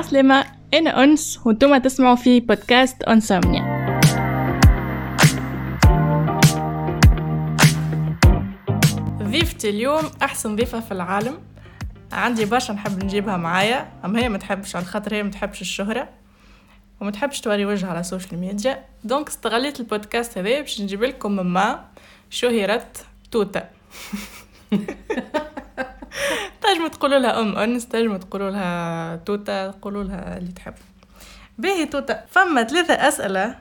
عسلامة أنا أنس وأنتم تسمعوا في بودكاست أنسومنيا ضيفتي اليوم أحسن ضيفة في العالم. عندي برشا نحب نجيبها معايا. أما هي ما تحبش على خاطر هي ما تحبش الشهرة. وما تحبش توري وجهها على ال social media donc استغليت البودكاست هذا باش نجيب لكم ماما شهرت توتا تنجموا تقولوا لها أم أنس تنجموا تقولوا لها توتا تقولوا لها اللي تحب. باهي توتا. فما ثلاثة أسئلة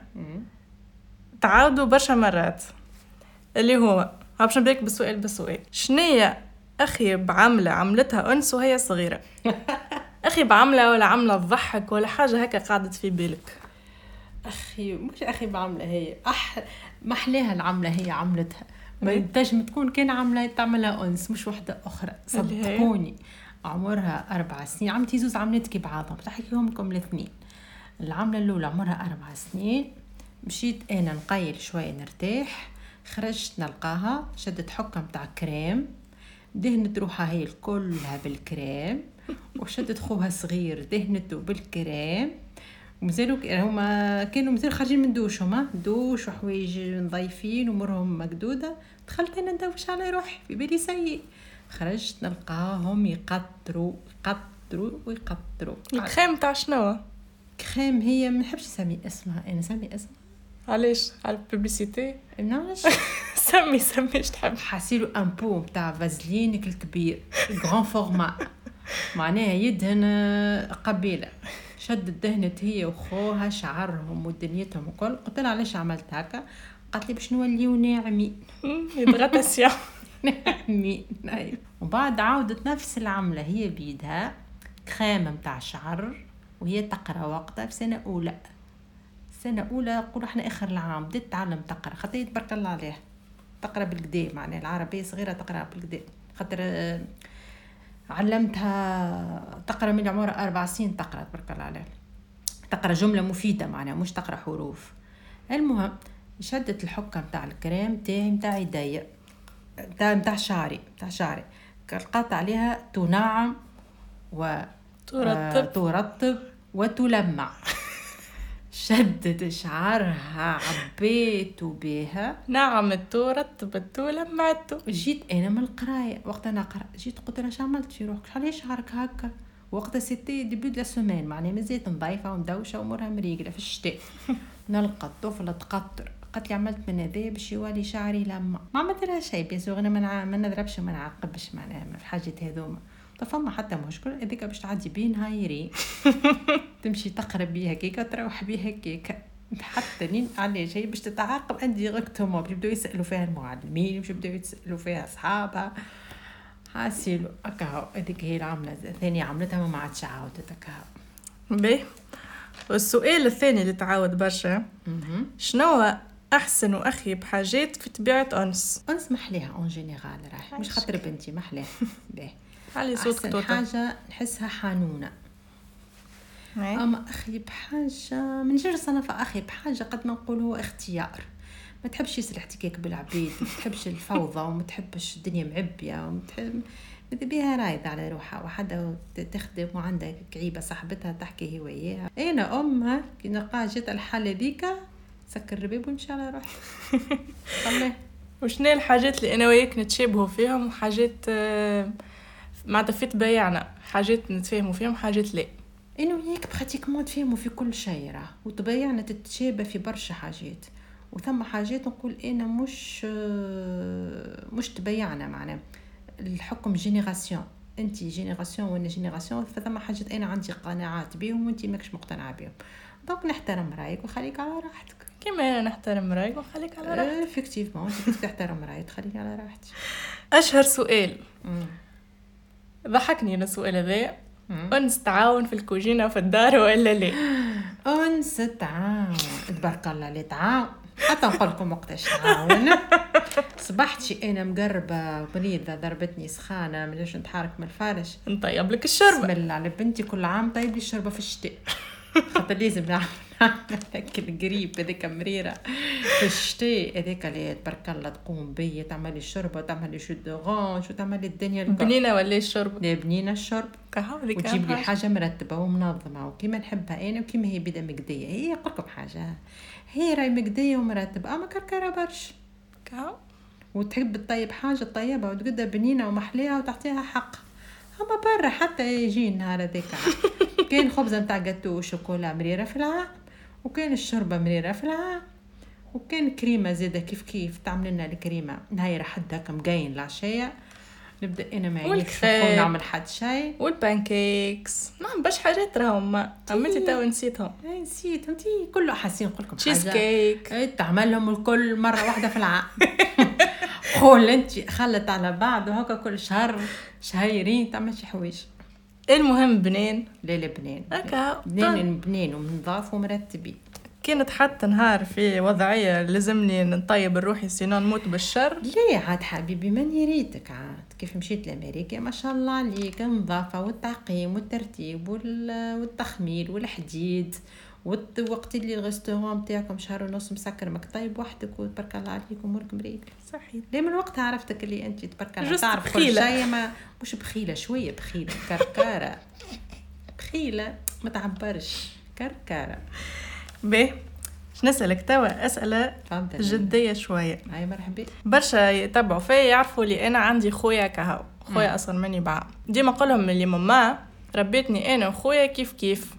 تعاودوا برشا مرات. اللي هو باش نبدأك بالسؤال بالسؤال شنية أخي بعملة عملتها أنس وهي صغيرة؟ أخي بعملة ولا عملة تضحك ولا حاجة هكا قعدت في بالك؟ أخي مش أخي بعملة هي أح... ما احلاها العملة هي عملتها. ما تنجم تكون كان عامله تعملها أنس مش وحدة أخرى؟ صدقوني. عمرها أربع سنين. عملتي زوز عملات كي بعضهم بتحكيهم لكم الاثنين. العملة الأولى عمرها أربع سنين. مشيت أنا نقيل شوية نرتاح. خرجت نلقاها. شدت حكه متاع كريم. دهنت روحها هي كلها بالكريم. وشدت خوها صغير. دهنته بالكريم. ومازالوا هما كانوا مازال خارجين من دوشهم ها؟ دوش وحوايج نظيفين ومرهم مقدودة. دخلت أنا ندوش على روحي في بالي سيء. خرجت نلقاهم يقطروا يقطروا ويقطروا الكريم تاع شنو؟ كريم هي ما نحبش نسمي اسمها. أنا نسمي اسمها. علاش؟ على ال publicité ما نعرفش سمي سمي إيش تحب حاسيلو un pot تاع فازلين الكبير. grand format معناها يدهن قبيلة. شدت دهنت هي وخوها شعرهم ودنيتهم وكل. قلت لها علاش عملت هكا؟ قالت لي باش نوليو ناعمين. السياح ناعمين. وبعد عاودت نفس العملة. هي بيدها كريمة متاع شعر وهي تقرأ وقتها في سنة أولى. سنة أولى نقولوا إحنا آخر العام. بدات تتعلم تقرأ. خاطر تبارك الله عليها. تقرأ بالكدا معناها العربية صغيرة تقرأ بالكدا خاطر علمتها تقرأ من عمرها أربع سنين تقرأ تبارك الله عليها تقرأ جملة مفيدة معناها مش تقرأ حروف. المهم شدت الحكة متاع الكريم تاعي متاع يديا متاع متاع شعري متاع شعري. لقات عليها تنعم و ترطب. آه، ترطب وتلمع. شدت شعرها عبيت بها. نعم ترطبت ولمعته جيت أنا من القراية وقت أنا قرا جيت قلت لها عملت في روحك؟ علاش شعرك هكا؟ وقتها c'était début de semaine معناها مازالت نضيفه ومدوشة وأمورها مريقله في الشتاء نلقى الطفله تقطر. قالت لي عملت من هذا باش يولي شعري لما. ما عملت لها شيء bien أنا ما نضربش وما نعاقبش معناها في الحاجات هذوما. فما حتى مشكل هذيك باش تعدي بيه نهايري تمشي تقرب بيها كيكا تروح بيها كيكا حتى نين علاش هي باش تتعاقب indirecte هما باش يبداو يسألوا فيها المعلمين باش يبداو يسألوا فيها أصحابها. حاسيلو هكا هذيك هي العملة. ثاني عملتها ما عادش عاودت هكا. باهي والسؤال الثاني اللي تعاود برشا. شنو أحسن وأخيب حاجات في طبيعة أنس؟ أنس محليها en général راح. مش خاطر بنتي محليها. باهي علي صوتك أحسن توتا حاجة نحسها حنونه إيه. أما أخيب حاجة ما نجمش نصنف أخيب حاجة قد ما نقول هو اختيار. ما تحبش يصير احتكاك بالعبيد ما تحبش الفوضى وما تحبش الدنيا معبية وما تحب ماذا بيها رايدة على روحها؟ وحدة تخدم وعندها كعيبة صاحبتها تحكي هي وياها أنا امها كي نلقاها جات الحالة ذيك سكر الباب ويمشي على روحي. خليه وشنو الحاجات اللي أنا وياك نتشابهوا فيهم؟ وحاجات آه، معناتها في طبيعنا حاجات نتفاهموا فيهم حاجات لا. أنا وياك براتيكمون تفهموا في كل شيء راه. وطبيعنا تتشابه في برشا حاجات. وثم حاجات نقول أنا مش مش تبيعنا معنا الحكم génération. أنت génération وأنا génération فثم حاجات أنا عندي قناعات بهم وأنت ماكش مقتنعة بهم donc نحترم رأيك وخليك على راحتك. كما أنا نحترم رأيك ونخليك على راحتك. effectivement أنت تحترم رأيك خليك على راحتك. أشهر سؤال. ضحكني أنا السؤال هذا. أنس تعاون في الكوجينة وفي الدار ولا لا؟ أنس تعاون. تبارك الله اللي تعاون. حتى نقول لكم وقتاش تعاون. صبحت شي أنا مقربة مريضه ضربتني سخانة مانيش نتحرك من الفرش نطيب لك بسم الشربه الله على بنتي كل عام طيب لي الشربة في الشتاء. خاطر لازم نعمل هكا القريب هذاك مريرة. في الشتاء هذاك اللي تبارك الله تقوم بيا تعمل لي الشوربة تعمل لي شو دورانج وتعمل لي الدنيا الكل. بنينة ولا الشرب؟ لا بنينة الشرب. وتجيب لي حاجة. مرتبة ومنظمة وكيما نحبها أنا وكيما هي بدا مقدية. هي قلكم حاجة هي راهي مقدية ومرتبة أما كركرة برش كهو. وتحب تطيب حاجة طيبة وتقدها بنينة ومحلية وتعطيها حق. أما برا حتى يجي النهار هذاك كاين خبزة نتاع جاتو وشوكولا مريرة في العام وكاين الشوربة مريرة في العام وكان كريمة زادة كيف كيف تعمل لنا الكريمة. نهاية حد هكا مقاين العشية نبدأ أنا ما يعنيش نعمل حد شيء والبانكيكس. نعم باش حاجات راهم. أما أنت تو نسيتهم. أي نسيت انتي كله حاسين نقول لكم تشيز حاجة. كيك إيه، تعملهم الكل مرة واحدة في العام. قول انت خلت على بعض وهكا كل شهر شهرين تعمل شي حوايج. المهم بنين. لا لا بنين. هكا بنين بنين ومنظاف ومرتبين. كانت حتى نهار في وضعية لازمني نطيب روحي سينو نموت بالشر. ليه عاد حبيبي؟ ماني ريتك عاد؟ كيف مشيت لأمريكا؟ ما شاء الله عليك. النظافة والتعقيم والترتيب وال- والتخمير والحديد. وقت اللي الريستورون بتاعكم شهر ونص مسكر مك طيب وحدك وتبارك الله عليك امورك مريك صحيح. ليه من وقتها عرفتك اللي انت تبارك الله تعرف كل. شيء؟ ما مش بخيلة شوية بخيلة. كركارة. بخيلة. ما تعبرش. كركارة. باهي نسألك توا؟ أسئلة جدية شوية. هاي مرحبا. برشا يتبعوا فيا يعرفوا لي أنا عندي خويا كهو. خويا أصلا مني بعام. ديما نقولهم اللي ماما ربيتني أنا وخويا كيف كيف.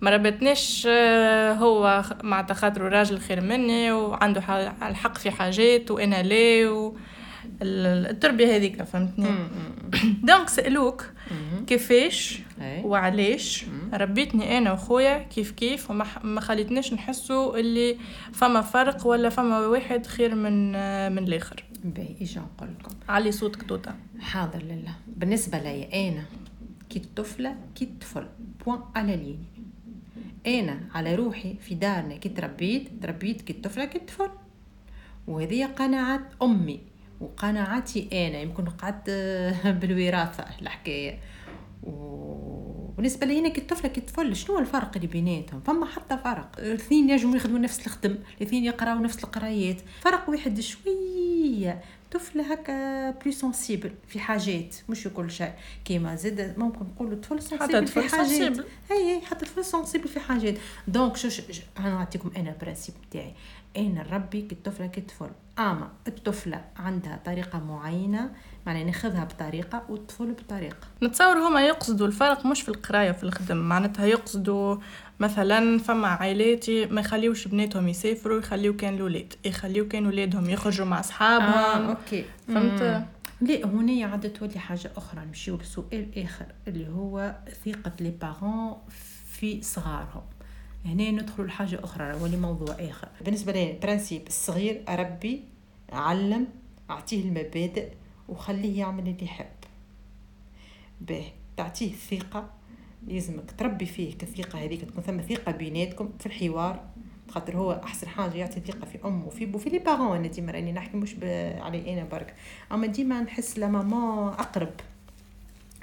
ما ربتنيش آه، هو معناتها خاطر راجل خير مني وعنده الحق في حاجات وأنا لا و ال- التربية هذيك فهمتني؟ دونك سألوك كيفاش هاي وعلاش ربيتني أنا وخويا كيف كيف وما خليتنيش نحسوا اللي فما فرق ولا فما واحد خير من آه، من الآخر. باهي أجي نقول لكم. علي صوتك توتا حاضر لله. بالنسبة لي أنا كي الطفلة كي الطفل. point à la ligne أنا على روحي في دارنا كي تربيت تربيت كي الطفلة كي الطفل وهذه قناعات أمي وقناعاتي أنا يمكن قعدت بالوراثة الحكاية. وبالنسبة لي أنا كي الطفلة كي الطفل شنو الفرق اللي بيناتهم؟ فما حتى فرق. الاثنين ينجموا يخدموا نفس الخدم الاثنين يقراوا نفس القرايات. فرق واحد شوية طفل هكا plus sensible في حاجات مش في كل شيء. كيما زاد ممكن نقولوا طفل حتى sensible في طفل حاجات. هي هي حتى الطفل sensible في حاجات. donc شو أنا نعطيكم أنا ال principe تاعي أنا نربي كي الطفلة كي الطفل أما الطفلة عندها طريقة معينة معناها ناخذها بطريقة والطفل بطريقة. نتصور هما يقصدوا الفرق مش في القراية وفي الخدم. معناتها يقصدوا مثلا فما عائلات ما يخليوش بناتهم يسافروا يخليو كان الولاد. يخليو كان ولادهم يخرجوا مع أصحابهم. أوكي. فهمت؟ لا هنا عاد تولي حاجة أخرى. نمشيو لسؤال آخر اللي هو ثقة les parents في صغارهم. هنا ندخلوا لحاجة أخرى ولي موضوع آخر. بالنسبة لي principe الصغير أربي أعلم أعطيه المبادئ وخليه يعمل اللي يحب. به تعطيه الثقة لازمك تربي فيه كثقة هذيك تكون ثم ثقة بيناتكم في الحوار. خاطر هو أحسن حاجة يعطي ثقة في أمه وفي بوه في les parents أنا ديما راني نحكي مش ب- علي أنا برك. أما ديما نحس لا ماما أقرب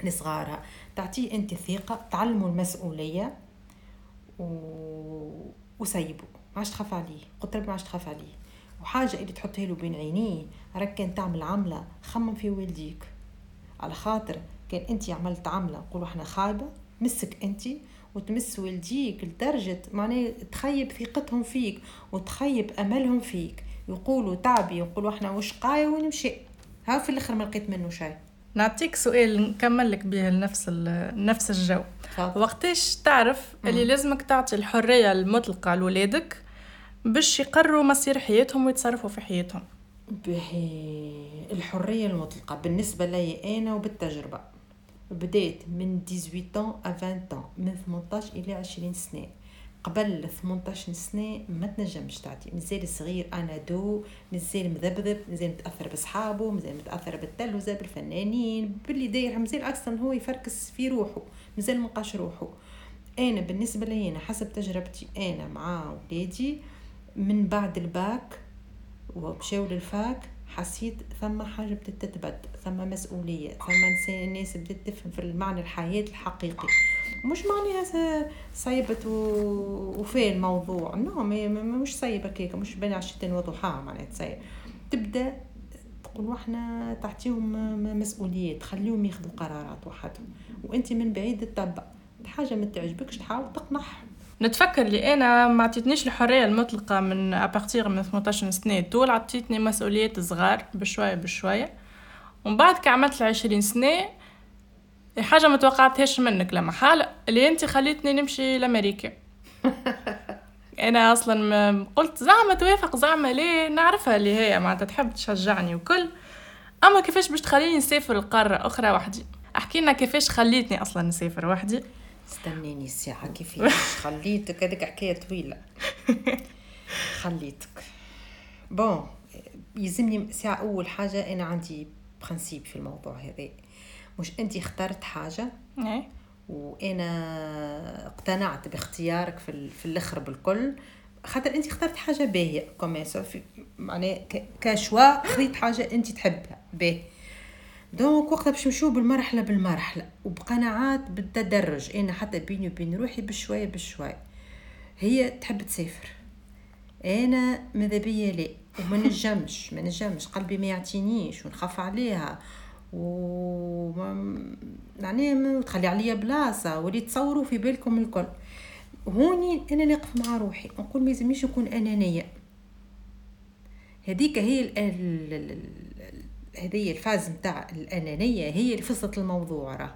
لصغارها. تعطيه أنت ثقة تعلموا المسؤولية. و... وسيبوا ما عادش تخاف عليه. قلت ربي ما عادش تخاف عليه. وحاجة اللي تحطها له بين عينيه. راك كان تعمل عملة خمم في والديك. على خاطر كان أنت عملت عملة نقولوا إحنا خايبة تمسك أنت وتمس والديك لدرجة معناه تخيب ثقتهم فيك وتخيب أملهم فيك. يقولوا تعبي يقولوا إحنا وش قاية ونمشي. ها في الآخر ما لقيت منه شيء. نعطيك سؤال نكمل لك به نفس نفس الجو. وقتاش تعرف اللي لازمك تعطي الحرية المطلقة لولادك باش يقرروا مصير حياتهم ويتصرفوا في حياتهم؟ باهي الحرية المطلقة بالنسبة لي أنا وبالتجربة. بديت من 18 à 20 ans من 18 إلى 20 سنة. قبل 18 سنة ما تنجمش تعطي. مازال صغير un ado مازال مذبذب مازال متأثر بصحابه مازال متأثر بالتلفزة بالفنانين باللي داير مازال أصلا هو يفركس في روحه مازال ملقاش روحه. أنا بالنسبة لي أنا حسب تجربتي أنا مع ولادي من بعد الباك ومشاو لل fac حسيت ثم حاجة بدت تتبدل ثم مسؤولية ثم ناس بدت تفهم في المعنى الحياة الحقيقي. مش معناها صيبت وفي الموضوع non مش صيبه كيك مش بين عشتين وضحاها معناها تصيب تبدأ تقول إحنا تعطيهم مسؤوليات تخليهم ياخذوا قرارات وحدهم. وانت من بعيد تتبع. حاجة ما تعجبكش تحاول تقنعهم. نتفكر لي أنا ما عطيتنيش الحرية المطلقة من à partir من 18 سنة. طول عطيتني مسؤوليات صغار بشوية بشوية. ومن بعد كي عملت العشرين سنة حاجة ما توقعتهاش منك لما حال اللي انت خليتني نمشي لأمريكا. أنا أصلا قلت زعما توافق زعما ليه؟ نعرفها اللي هي معناتها تحب تشجعني وكل. أما كيفاش باش تخليني نسافر لقارة أخرى وحدي؟ أحكي لنا كيفاش خليتني أصلا نسافر وحدي. استنيني الساعة كيفاش خليتك؟ هذيك حكاية طويلة. خليتك. bon يلزمني ساعة أول حاجة أنا عندي principe في الموضوع هذا. مش أنت اخترت حاجة؟ إيه. وأنا اقتنعت باختيارك في, في الأخر بالكل. خاطر انت اخترت حاجة باهية comme ça معناها ك choix خذيت حاجة انت تحبها باهي. donc وقتها باش نمشيو بالمرحلة بالمرحلة وبقناعات بالتدرج. أنا حتى بيني وبين روحي بشويه بشويه هي تحب تسافر. أنا ماذا بيا لا وما نجمش ما نجمش. قلبي ما يعطينيش ونخاف عليها. و يعني تخلي عليا بلاصة ولي تصوروا في بالكم الكل. هوني أنا نقف مع روحي. نقول ما يلزمنيش نكون أنانية. هذيك هي ال هذه الفاز نتاع الأنانية هي اللي فصلت الموضوع راه.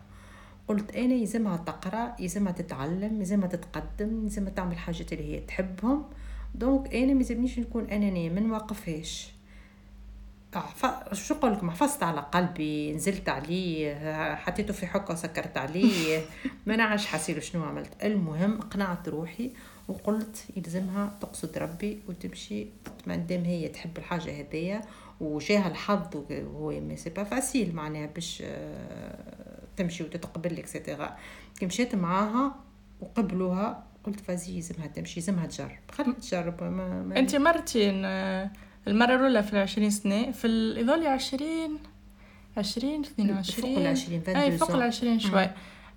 قلت أنا يلزمها تقرأ يلزمها تتعلم يلزمها تتقدم يلزمها تعمل حاجات اللي هي تحبهم. donc أنا ما نكون أنانية ما نوقفهاش شو نقول لكم؟ عفست على قلبي نزلت عليه حطيته في حكه وسكرت عليه. ما نعرفش حسيلو شنو عملت. المهم قنعت روحي وقلت يلزمها تقصد ربي وتمشي. ما دام هي تحب الحاجة هذيا وجاها الحظ وهو ما c'est pas facile معناها باش آه، تمشي وتتقبل l'extérieur كي مشيت معاها وقبلوها قلت فازي يلزمها تمشي يلزمها تجرب. خليها تجرب ما, ما أنت مرتين المرة الأولى في العشرين سنة في يظل عشرين عشرين اثنين وعشرين. فوق العشرين أي فوق العشرين شوي.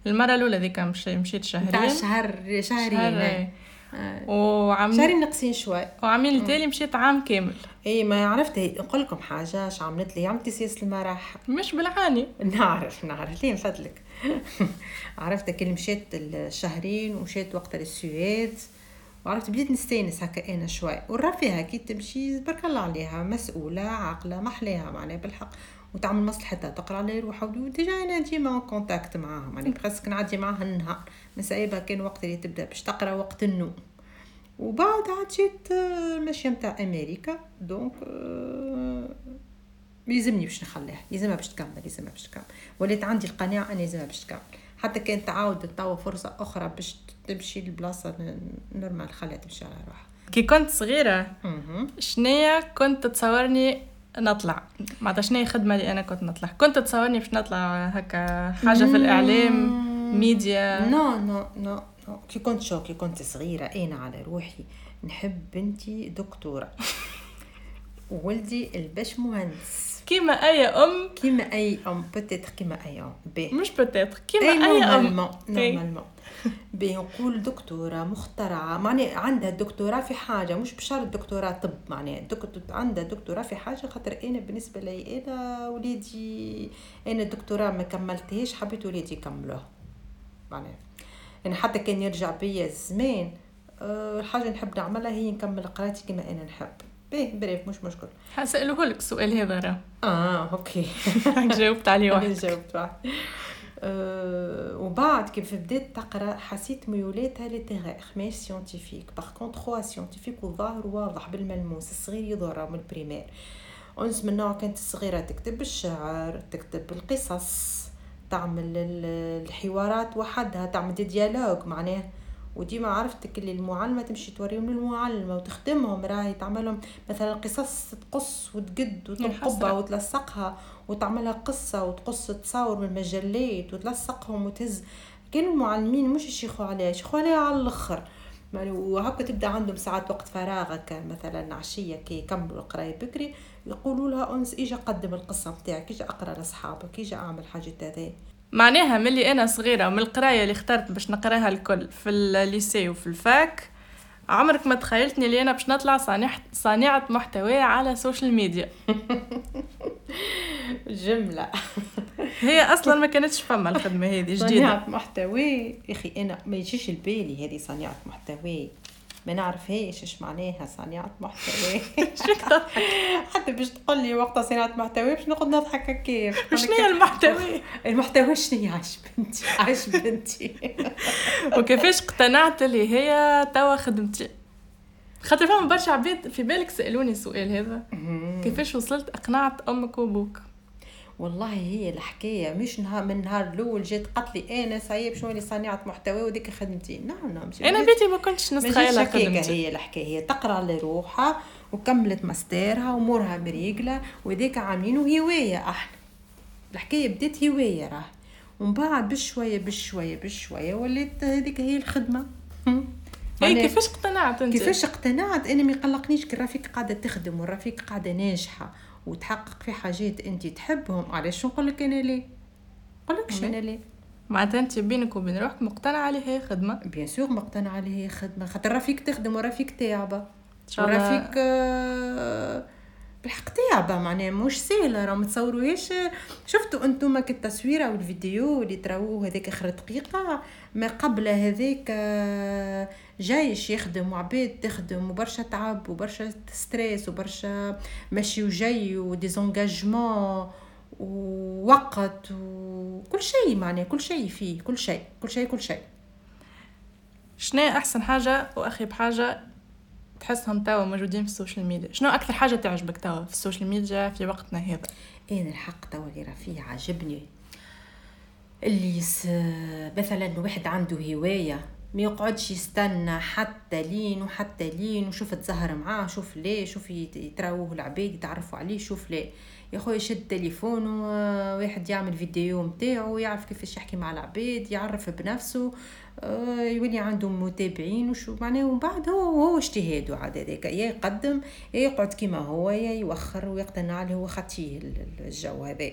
المرة الأولى ذيك مشيت شهرين. شهر شهرين آه. وعم شهرين ناقصين شوي. وعامين التالي مشيت عام كامل. اي ما عرفت نقول لكم حاجة اش عملت لي عملت سياسه المراح مش بالعاني. نعرف نعرف. ليه فضلك. عرفت كي مشيت الشهرين ومشيت وقت للسويد. وعرفت بديت نستأنس هكا أنا شوي. ونرى فيها كي تمشي تبارك الله عليها مسؤولة عاقلة محليها معناها بالحق. وتعمل مصلحتها تقرأ على روحها. و déjà أنا ديما contact معاها. معني presque نعدي معاها النهار. ما نسيبها كان وقت اللي تبدأ باش تقرأ وقت النوم. وبعد عاد جيت المشيه نتاع أمريكا. donc يلزمني باش نخليها. يلزمها باش تكمل يلزمها باش تكمل. وليت عندي القناعة اني يلزمها باش تكمل. حتى كان تعاود توا فرصة أخرى باش تمشي لبلاصة normal خليها تمشي على روحها. كي كنت صغيرة شنيا كنت تصورني نطلع. معناتها شنو الخدمه اللي أنا كنت نطلع. كنت تصورني باش نطلع هكا حاجة في الإعلام média. non non non كي كنت شو كي كنت صغيرة أنا على روحي. نحب بنتي دكتورة. وولدي الباش مهندس. كيما أي أم. كيما أي أم peut-être كيما أي أم. بي مش peut-être كيما أي, أم. normalement بنقول دكتورة مخترعة معني عندها دكتوراه في حاجة مش بشرط دكتوراه طب معناها دكتور عندها دكتوراه في حاجة خاطر أنا بالنسبة لي أنا وليدي أنا الدكتوراه ما كملتهاش حبيت وليدي يكملوها معناها يعني حتى كان يرجع بيا الزمان أه الحاجة نحب نعملها هي نكمل قرايتي كما أنا نحب. باهي bref مش مشكل حسأله لك السؤال هذا راه آه OK جاوبت عليه واحد جاوبت واحد أه وبعد كيف بديت تقرا حسيت ميولاتها للتغير ماهيش scientifique par contre خوها scientifique وظاهر واضح بالملموس الصغير يظهر من ال première enfance من نوع كانت الصغيرة تكتب الشعر تكتب القصص تعمل الحوارات وحدها تعمل dialogue معناه وديما عرفتك اللي المعلمة تمشي توريهم للمعلمة وتخدمهم راهي تعملهم مثلا قصص تقص وتقد وتنقبها وتلصقها وتعملها قصة وتقص تصور من المجلات وتلصقهم وتهز. كانوا المعلمين مش يشيخوا عليها يشيخوا عليها على الأخر. وهكا تبدأ عندهم ساعات وقت فراغ مثلا عشية كي يكملوا القرايه بكري يقولوا لها أنس إجا قدم القصة نتاعك إجا أقرأ لأصحابك إجا أعمل حاجة هذا معناها ملي أنا صغيرة ومن القراية اللي اخترت باش نقراها الكل في ال lycée وفي ال fac عمرك ما تخيلتني اللي أنا باش نطلع صانعة صانعة محتوى على ال social media جملة. هي أصلا ما كانتش فما الخدمة هذه جديدة. صانعة محتوى يا أخي أنا ما يجيش لبالي هذه صانعة محتوى. ما نعرفهاش إيش معناها صانعة محتوى. حتى باش تقول لي وقت صناعة محتوى باش نقعد نضحك كيف؟ شنو هي المحتوى؟ المحتوى شنو هي عاش بنتي؟ عاش بنتي. وكيفاش اقتنعت اللي هي توا خدمتي خاطر فما برشا عباد في بالك سألوني السؤال هذا. كيفاش وصلت؟ أقنعت أمك وأبوك؟ والله هي الحكاية مش نهار من النهار الأول جات قالت لي أنا صعيب شنو اللي صانعه محتوى وديك خدمتي؟ نعم نعم أنا بيتي ما كنتش نتخيلها خدمتي. هي الحكاية هي تقرأ لروحها وكملت ماسترها وامورها مريقله وذيك عاملين هواية إحنا الحكاية بدات هواية راه ومن بعد بشويه بشويه بشوية وليت هذيك هي الخدمة. هي كيفاش اقتنعت أنت؟ كيفاش اقتنعت؟ أنا ما يقلقنيش كي الرفيق قاعدة تخدم والرفيق قاعدة ناجحة وتحقق في حاجات أنت تحبهم علاش نقول لك أنا ليه؟ نقول لك أنا ليه؟ معناتها أنت بينك وبين روحك مقتنعة عليه هي خدمة. بيان سور مقتنعة عليه هي خدمة خاطر رفيق تخدم ورفيق تعبه ورفيق آه بالحق تعبة معناها مش سهلة راه متصوروهاش شفتوا أنتم كالتصوير أو الفيديو اللي تراوه هذاك آخر دقيقة؟ ما قبل هذاك آه، جيش يخدم وعباد تخدم وبرشا تعب وبرشا ستريس وبرشا مشي وجاي وديزونجاجمون ووقت وكل شيء معناه كل شيء فيه كل شيء كل شيء كل شيء. شنو أحسن حاجة وأخيب حاجة تحسهم توا موجودين في ال social media. شنو أكثر حاجة تعجبك توا في ال social media في وقتنا هذا؟ أنا الحق توا اللي راه فيه عاجبني. اللي س... مثلا واحد عنده هواية ما يقعدش يستنى حتى لين وحتى لين وشوف تزهر معاه شوف ليه شوف يتراوه العباد يتعرفوا عليه شوف ليه. يا خويا يشد تليفون وواحد يعمل فيديو متاعو يعرف كيفاش يحكي مع العباد يعرف بنفسه آه، يولي عنده متابعين وشو معناه ومن بعد هو هو اجتهاده عاد هذاك. يا يقدم يا يقعد كيما هو يا يوخر ويقتنع له هو خطيه الجو هذا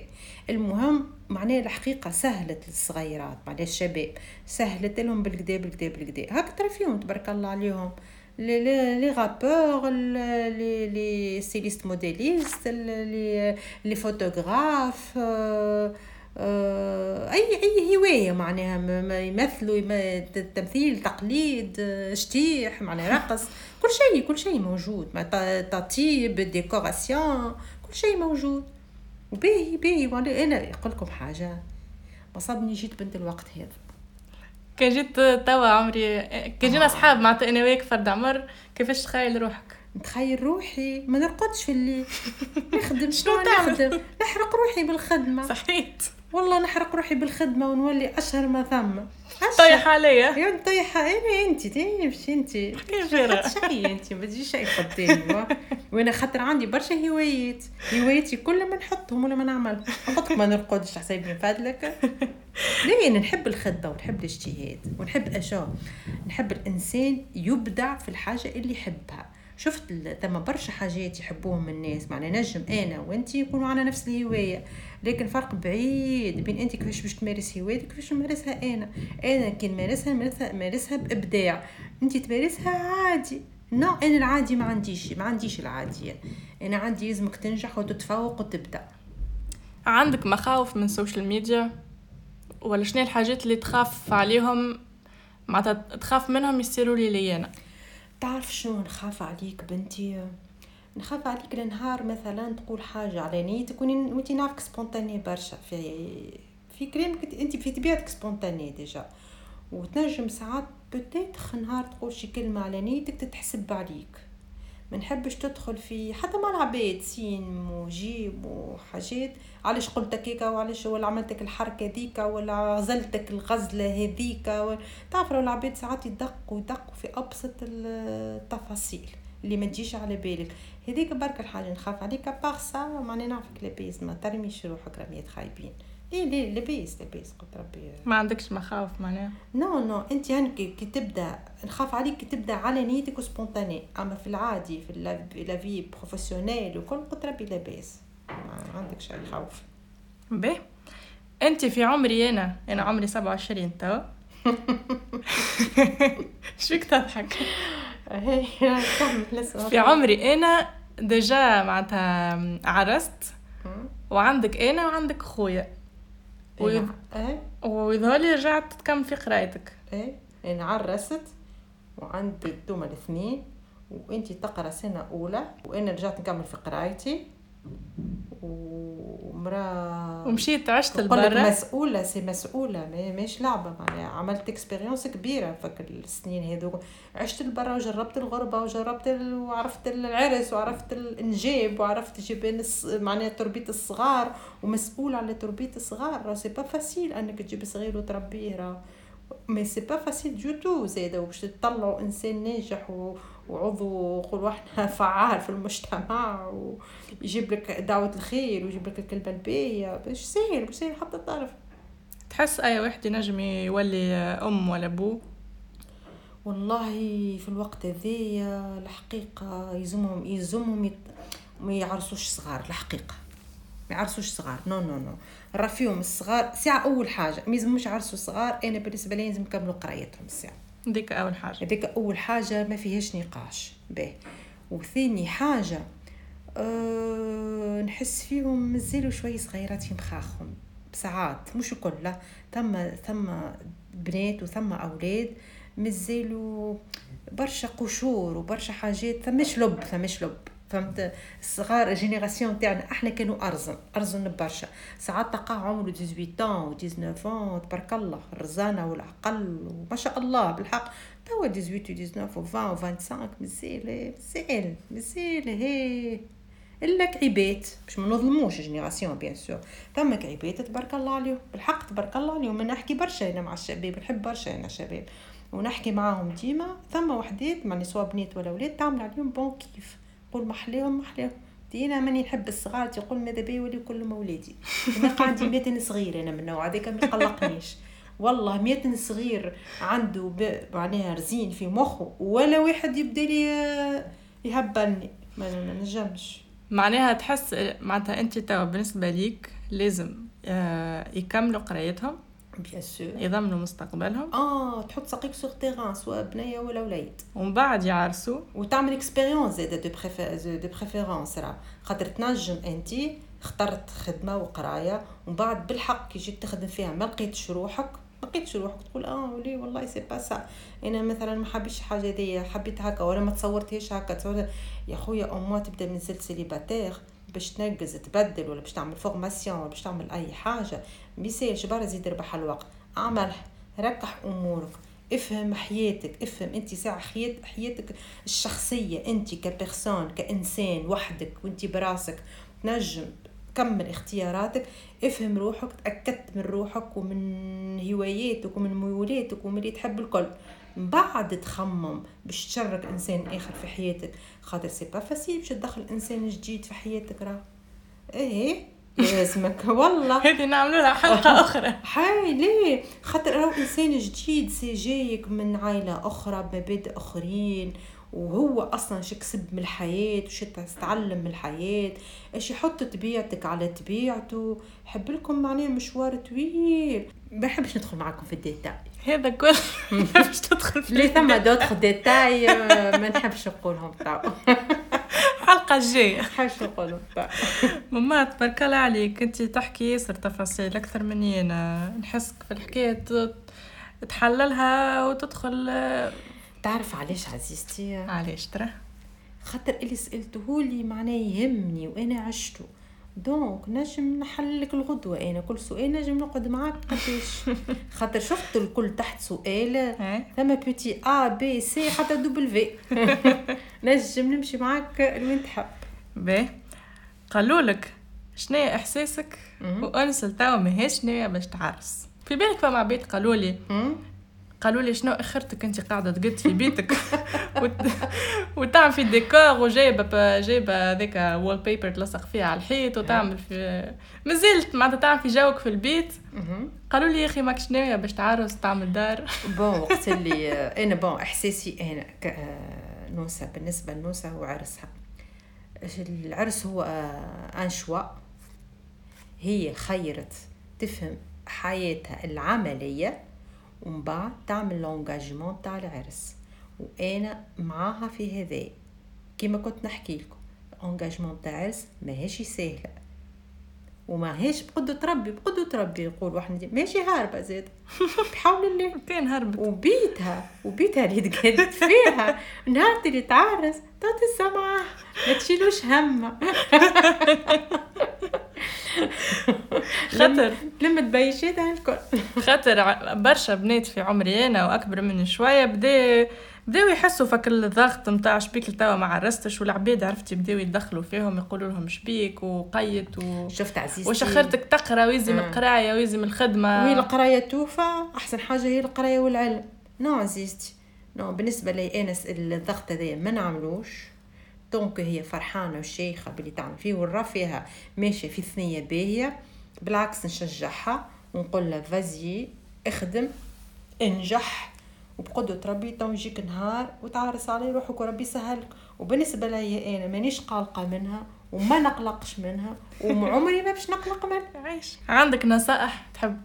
المهم معناه الحقيقة سهلت للصغيرات معناه الشباب سهلت لهم بالكدا بالكدا بالكدا هاك ترى فيهم تبارك الله عليهم. les rappeurs les les stylistes modélistes les les photographes أي أي هواية معناها يمثلوا تمثيل تقليد شتيح معناها رقص كل شيء كل شيء موجود تطيب décoration كل شيء موجود. وباهي باهي أنا نقول لكم حاجة بصبني جيت بنت الوقت هذا. كي جيت توا عمري كي جينا اصحاب آه. معناتها أنا وياك فرد عمر كيفاش تخيل روحك؟ نتخيل روحي ما نرقدش في الليل. نخدم شنو نخدم؟ نحرق روحي بالخدمة. صحيت. والله نحرق روحي بالخدمة ونولي أشهر ما ثم. طيحة عليا؟ يا طيحة أنا انت تاني مش انت شيء انت ما تجيش شيء قدامي وأنا خاطر عندي برشا هوايات. هواياتي كل ما نحطهم ولا ما نعمل نحطك ما نرقدش حسابي من فضلك. ليه؟ نحب الخدة ونحب الاجتهاد ونحب اشو نحب الإنسان يبدع في الحاجة اللي يحبها. شفت ثم برشا حاجات يحبوهم الناس. معناها نجم أنا وانت يكونوا على نفس الهواية. لكن فرق بعيد بين انت كيفاش باش تمارس هوايتك كيفاش نمارسها أنا. أنا كي نمارسها نمارسها بإبداع. انت تمارسها عادي. non أنا العادي ما عنديش ما عنديش العادي. أنا عندي لازمك تنجح وتتفوق وتبدا عندك مخاوف من ال social media ولا شنو الحاجات اللي تخاف عليهم؟ معناتها تخاف منهم يصيروا لي أنا تعرف شنو نخاف عليك بنتي؟ نخاف عليك النهار مثلا تقول حاجة على نيتك وانتي نعرفك spontanée برشا. في في كلامك انت في طبيعتك spontanée déjà وتنجم ساعات peut-être نهار تقول شي كلمة على نيتك تتحسب عليك. ما نحبش تدخل في حتى مع العباد سين وجيم وحاجات. علاش قلت هكاكا وعلاش ولا عملتك الحركة ذيك ولا غزلتك الغزلة هذيك و... تعرف العباد ساعات يدقوا يدقوا في أبسط التفاصيل اللي ما تجيش على بالك. هذيك برك الحاجة نخاف عليك. باغ سا ماني نعرفك لاباس ما ترميش روحك رميات خايبين. ليه ليه؟ لاباس لاباس قلت ربي. ما عندكش مخاوف معناها؟ non non أنت يعني كي تبدأ نخاف عليك كي تبدأ على نيتك و spontanée أما في العادي في la vie professionnelle وكل قلت ربي لاباس ما عندكش أي خوف. باهي أنت في عمري أنا أنا عمري 27 توا شفيك تضحك في عمري أنا ديجا معناتها عرست. وعندك أنا وعندك خويا. ويظ... إيه. ويظهر لي رجعت تكمل في قرايتك. إيه. أنا عرست وعندي دوما الاثنين وإنتي تقرأ سنة أولى وأنا رجعت نكمل في قرايتي ومرا ومشيت عشت لبرا. مسؤولة c'est مسؤولة ما ماهيش لعبة معناها. عملت expérience كبيرة فك السنين هذوك. عشت لبرا وجربت الغربة وجربت ال... وعرفت العرس وعرفت الإنجاب وعرفت جبان الص... معناها تربية الصغار ومسؤول على تربية الصغار. راه c'est pas facile أنك تجيب صغير وتربيه راه mais c'est pas facile du tout زاده باش تطلعوا إنسان ناجح و... وعضو قول وإحنا فعال في المجتمع ويجيب لك دعوة الخير ويجيب لك الكلمة الباهية. باش سهل باش سهل حتى تعرف تحس أي واحد ينجم يولي أم ولا بو والله في الوقت هذايا الحقيقة يلزمهم يلزمهم يت... ما يعرسوش صغار الحقيقة. ما يعرسوش صغار. non non non. راه فيهم الصغار. ساعة أول حاجة ما يلزموش يعرسوا صغار. أنا بالنسبة لي لازم يكملوا قرايتهم الساعة. ديك أول حاجة. هذيك أول حاجة ما فيهاش نقاش. باهي وثاني حاجة أه نحس فيهم مازالوا شوي صغيرات في مخاخهم ساعات مش الكل لا. ثم ثم بنات وثم أولاد مازالوا برشا قشور وبرشا حاجات ثمش لب ثمش لب. فهمت؟ الصغار الجينيراسيون تاعنا إحنا كانوا أرزن أرزن برشا. ساعات تلقاه عمره 18 و 19 تبارك الله الرزانة والعقل وما شاء الله بالحق. توا 18 و 19 و 20 و 25 مازال مازال مازال هي. إلا كعيبات باش ما نظلموش génération bien sûr. ثم كعيبات تبارك الله عليهم. بالحق تبارك الله عليهم. أنا نحكي برشا أنا مع الشباب نحب برشا أنا شباب ونحكي معاهم ديما. ثم وحدات معني سواء بنات ولا ولاد تعمل عليهم bon كيف قول محلاهم محلاهم ديما ماني نحب الصغار تقول ماذا بي يولي كلهم اولادي أنا عندي ميتين صغير أنا من النوع هذاك ما يقلقنيش. والله ميتين صغير عنده معناها رزين في مخه ولا واحد يبدأ لي يهبلني. ما ما نجمش. معناها تحس معناتها أنت توا بالنسبة ليك لازم آه، يكملوا قرايتهم. bien sûr. يضمنوا مستقبلهم آه تحط ساقيك sur terrain سواء بنية ولا وليد. ومن بعد يعرسوا. وتعمل expérience زاده de préfér de préférence راه. خاطر تنجم انت اخترت خدمة وقراية ومن بعد بالحق كي جيت تخدم فيها ما لقيتش روحك ما لقيتش روحك تقول آه ولي والله c'est pas ça أنا مثلا ما حبيتش حاجة دي حبيت هكا ولا ما تصورتهاش هكا تصورت يا خويا أو موا تبدأ مازلت célibataire باش تنقز تبدل ولا باش تعمل formation ولا باش تعمل أي حاجة ميسالش برا زيد ربح الوقت. اعمل ركح أمورك. افهم حياتك افهم أنت ساعة حيات حياتك الشخصية. أنت ك personne كإنسان وحدك وأنت براسك. تنجم كمل اختياراتك. افهم روحك تأكدت من روحك ومن هواياتك ومن ميولاتك ومن اللي تحب الكل. بعد تخمم باش تشارك إنسان آخر في حياتك خاطر c'est pas facile باش تدخل إنسان جديد في حياتك راه. إيه لازمك والله. هذه نعملوا لها حلقة أخرى. حي ليه؟ خاطر راهو إنسان جديد سي جايك من عائلة أخرى بمبادئ آخرين وهو أصلا شو كسب من الحياة وش تتعلم من الحياة إيش يحط طبيعتك على طبيعته. حب لكم معناه مشوار طويل. ما بحبش ندخل معاكم في الديتاي. هذا كل باش تدخل في ليه ثم دوتخ ديتاي ما نحبش نقولهم تاع الحلقة الجايه نحبش نقولهم ماما تبارك الله عليك. انت تحكي ياسر تفاصيل أكثر مني أنا. نحسك في الحكاية تحللها وتدخل آه، تعرف علاش عزيزتي؟ علاش ترى؟ خاطر اللي سألته لي معناه يهمني وأنا عشته. donc نجم نحللك الغدوة. أنا كل سؤال نجم نقعد معاك قداش خاطر شفت الكل تحت سؤال. ثم petit a b c حتى double نجم نمشي معاك لوين تحب باهي قالوا لك شنو إحساسك؟ مم. وانس توا ماهيش ناويه باش تعرس. في بالك فما عباد قالوا لي. قالوا لي شنو اخرتك انت قاعدة تقد في بيتك؟ وت... وتعمل في ديكور وجايبة جايبة هذاك wallpaper تلصق فيها على الحيط وتعمل في مازلت معناتها تعمل في جوك في البيت. قالوا لي يا أخي ماكش ناوية باش تعرس تعمل دار. bon وقت اللي أنا bon إحساسي أنا كنوسه بالنسبة لنوسة هو عرسها. العرس هو un choix هي خيرت تفهم حياتها العملية. ومن بعد تعمل لونجاجمون تاع العرس وأنا معاها في هذا كيما كنت نحكي لكم انجاجمون تاع عرس ماهيش سهله وما هيش بقدرة ربي بقدرة ربي يقول واحد ماشي هاربة زاد بحول الله كان هربت وبيتها وبيتها اللي تقعدت فيها. نهار اللي تعرس تعطي السمعة. ما تشيلوش همها خطر. لما تبيشيتها الكل. خاطر ع- برشا بنات في عمري أنا وأكبر مني شوية بدا بداو يحسوا فك الضغط نتاع شبيك توا ما عرستش والعباد عرفتي بداو يدخلوا فيهم يقولوا لهم شبيك وقيت و... شفت عزيزتي. وشخرتك تقرأ؟ ويزم آه. القراية ويزم الخدمة. وهي القراية توفى. أحسن حاجة هي القراية والعلم. نو عزيزتي. non بالنسبة لي أنا س- الضغط هذا ما نعملوش. donc هي فرحانة وشيخة باللي تعمل فيه ونرى فيها ماشية في ثنية باهية. بالعكس نشجعها ونقول لها vas-y اخدم انجح. وبقدرة ربي تو يجيك نهار وتعرس عليه روحك وربي يسهلك. وبالنسبة لي أنا مانيش قلقة منها وما نقلقش منها وعمري ما باش نقلق منها. عايش. عندك نصائح تحب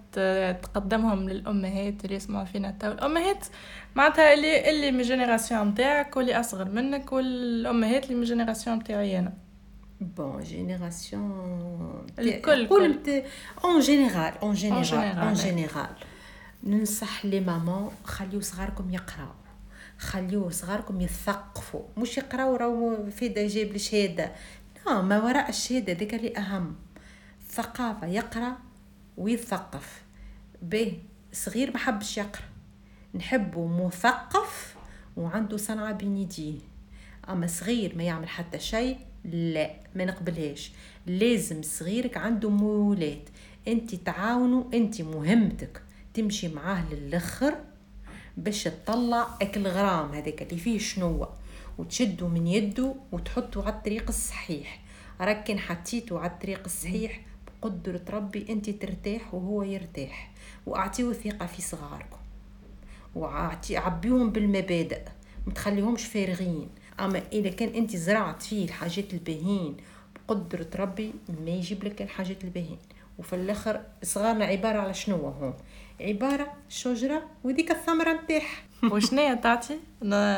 تقدمهم للأمهات اللي يسمعوا فينا تو الأمهات معناتها اللي اللي من génération نتاعك واللي أصغر منك والأمهات اللي من génération نتاعي أنا. bon génération الكل- قول en général en général en. général ننصح لي ماما خليو صغاركم يقراو. خليو صغاركم يثقفوا مش يقراو راهو في جايب الشهاده لا ما وراء الشهادة ذيك اللي أهم. ثقافة يقرأ ويثقف. به صغير ما حبش يقرأ. نحبه مثقف وعنده صنعة بين يديه. أما صغير ما يعمل حتى شيء لا ما نقبلهاش. لازم صغيرك عنده مولات. انت تعاونوا انت مهمتك. تمشي معاه للخر باش تطلع أكل غرام هذاك اللي فيه شنوة. وتشدوا من يده وتحطوا على الطريق الصحيح. راكن حطيتوا على الطريق الصحيح بقدرة ربي أنت ترتاح وهو يرتاح. واعطيوا ثقة في صغاركم. وعطي عبيهم بالمبادئ ما تخليهمش فارغين. أما إذا كان أنت زرعت فيه الحاجات الباهين بقدرة ربي ما يجيب لك الحاجات الباهين وفي الآخر صغارنا عبارة على شنو هم عبارة شجرة وذيك الثمرة نتاعها وشنيا تعطي؟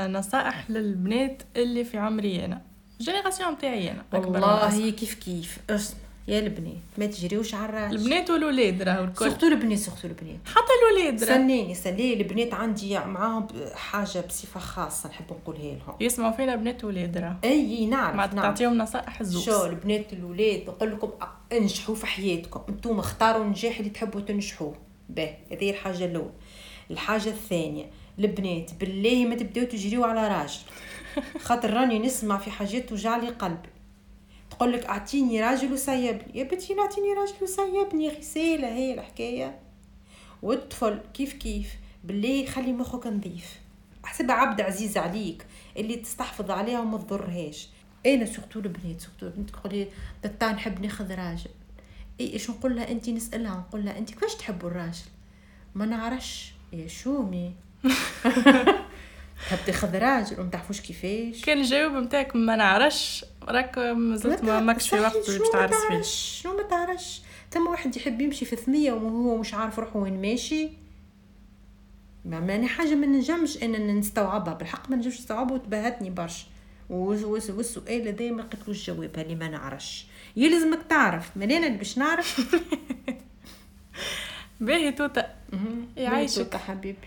نصائح للبنات اللي في عمري أنا. génération نتاعي أنا. والله كيف كيف. اسمع يا البنات ما تجريوش على الراس. البنات والولاد راهو الكل. surtout البنات surtout البنات. حتى الولاد راهو. سنيني سنيني البنات عندي معاهم حاجة بصفة خاصة نحب نقولها لهم. يسمعوا فينا بنات وولاد راهو. أي نعرف ما نعرف. تعطيهم نصائح الزوز. شو البنات الولاد نقول لكم أنجحوا في حياتكم. أنتم اختاروا النجاح اللي تحبوا تنجحوه به. هذه الحاجة الاولى الحاجة الثانية البنات بالله ما تبداو تجريوا على راجل. خاطر راني نسمع في حاجات توجع لي قلبي تقول لك أعطيني راجل وسيبني يا بنتي نعطيني راجل وسيبني غسالة هي الحكاية. والطفل كيف كيف؟ بالله خلي مخك نظيف احسبها عبد عزيز عليك اللي تستحفظ عليها وما تضرهاش. أنا surtout البنات surtout البنات تقولي نحب ناخذ راجل. اي إيش نقول لها؟ انت نسألها نقول لها انت كيفاش تحبوا الراجل؟ ما نعرفش. يا شومي. تحب تاخذ راجل وما تعرفوش كيفاش؟ كان الجواب نتاعك ما نعرفش. راك مازلت ما ماكش في وقت باش تعرس فيه. شنو ما تعرفش؟ ثم واحد يحب يمشي في ثمية وهو مش عارف روحه وين ماشي. ما ماني حاجة ما نجمش أنا نستوعبها. بالحق ما نجمش نستوعبها وتبهتني برشا. والس- والس- والسؤال هذا ما لقيتلوش جواب اللي ما نعرفش. يلزمك تعرف من أنا اللي باش نعرف؟ باهي توتا. يعيشك. بيتوتا حبيبي.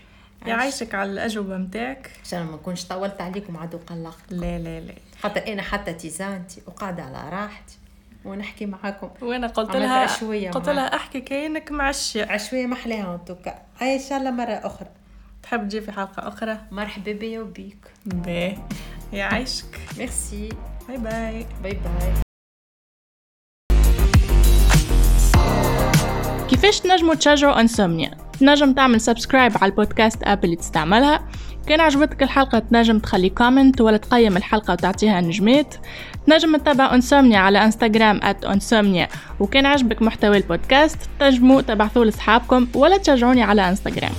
يعيشك على الأجوبة نتاعك عشان ما نكونش طولت عليكم عاد وقلقت لا لا لا. حتى أنا حتى تيزانتي وقاعدة على راحتي ونحكي معاكم. وأنا قلت لها عشوية قلت. لها أحكي كأنك معشية. عشوية محلاها انتوكا اي إن شاء الله مرة أخرى. تحب تجي في حلقة أخرى؟ مرحبا بيا وبيك. باهي. يعيشك merci. bye bye. bye bye. كيفاش تنجموا تشجعوا انسومنيا تنجم تعمل subscribe على ال podcast app اللي تستعملها. كان عجبتك الحلقة تنجم تخلي comment ولا تقيم الحلقة وتعطيها نجمات. تنجم تتابع انسومنيا على انستغرام at انسومنيا وكان عجبك محتوى البودكاست تنجموا تبعثوا لصحابكم ولا تشجعوني على انستغرام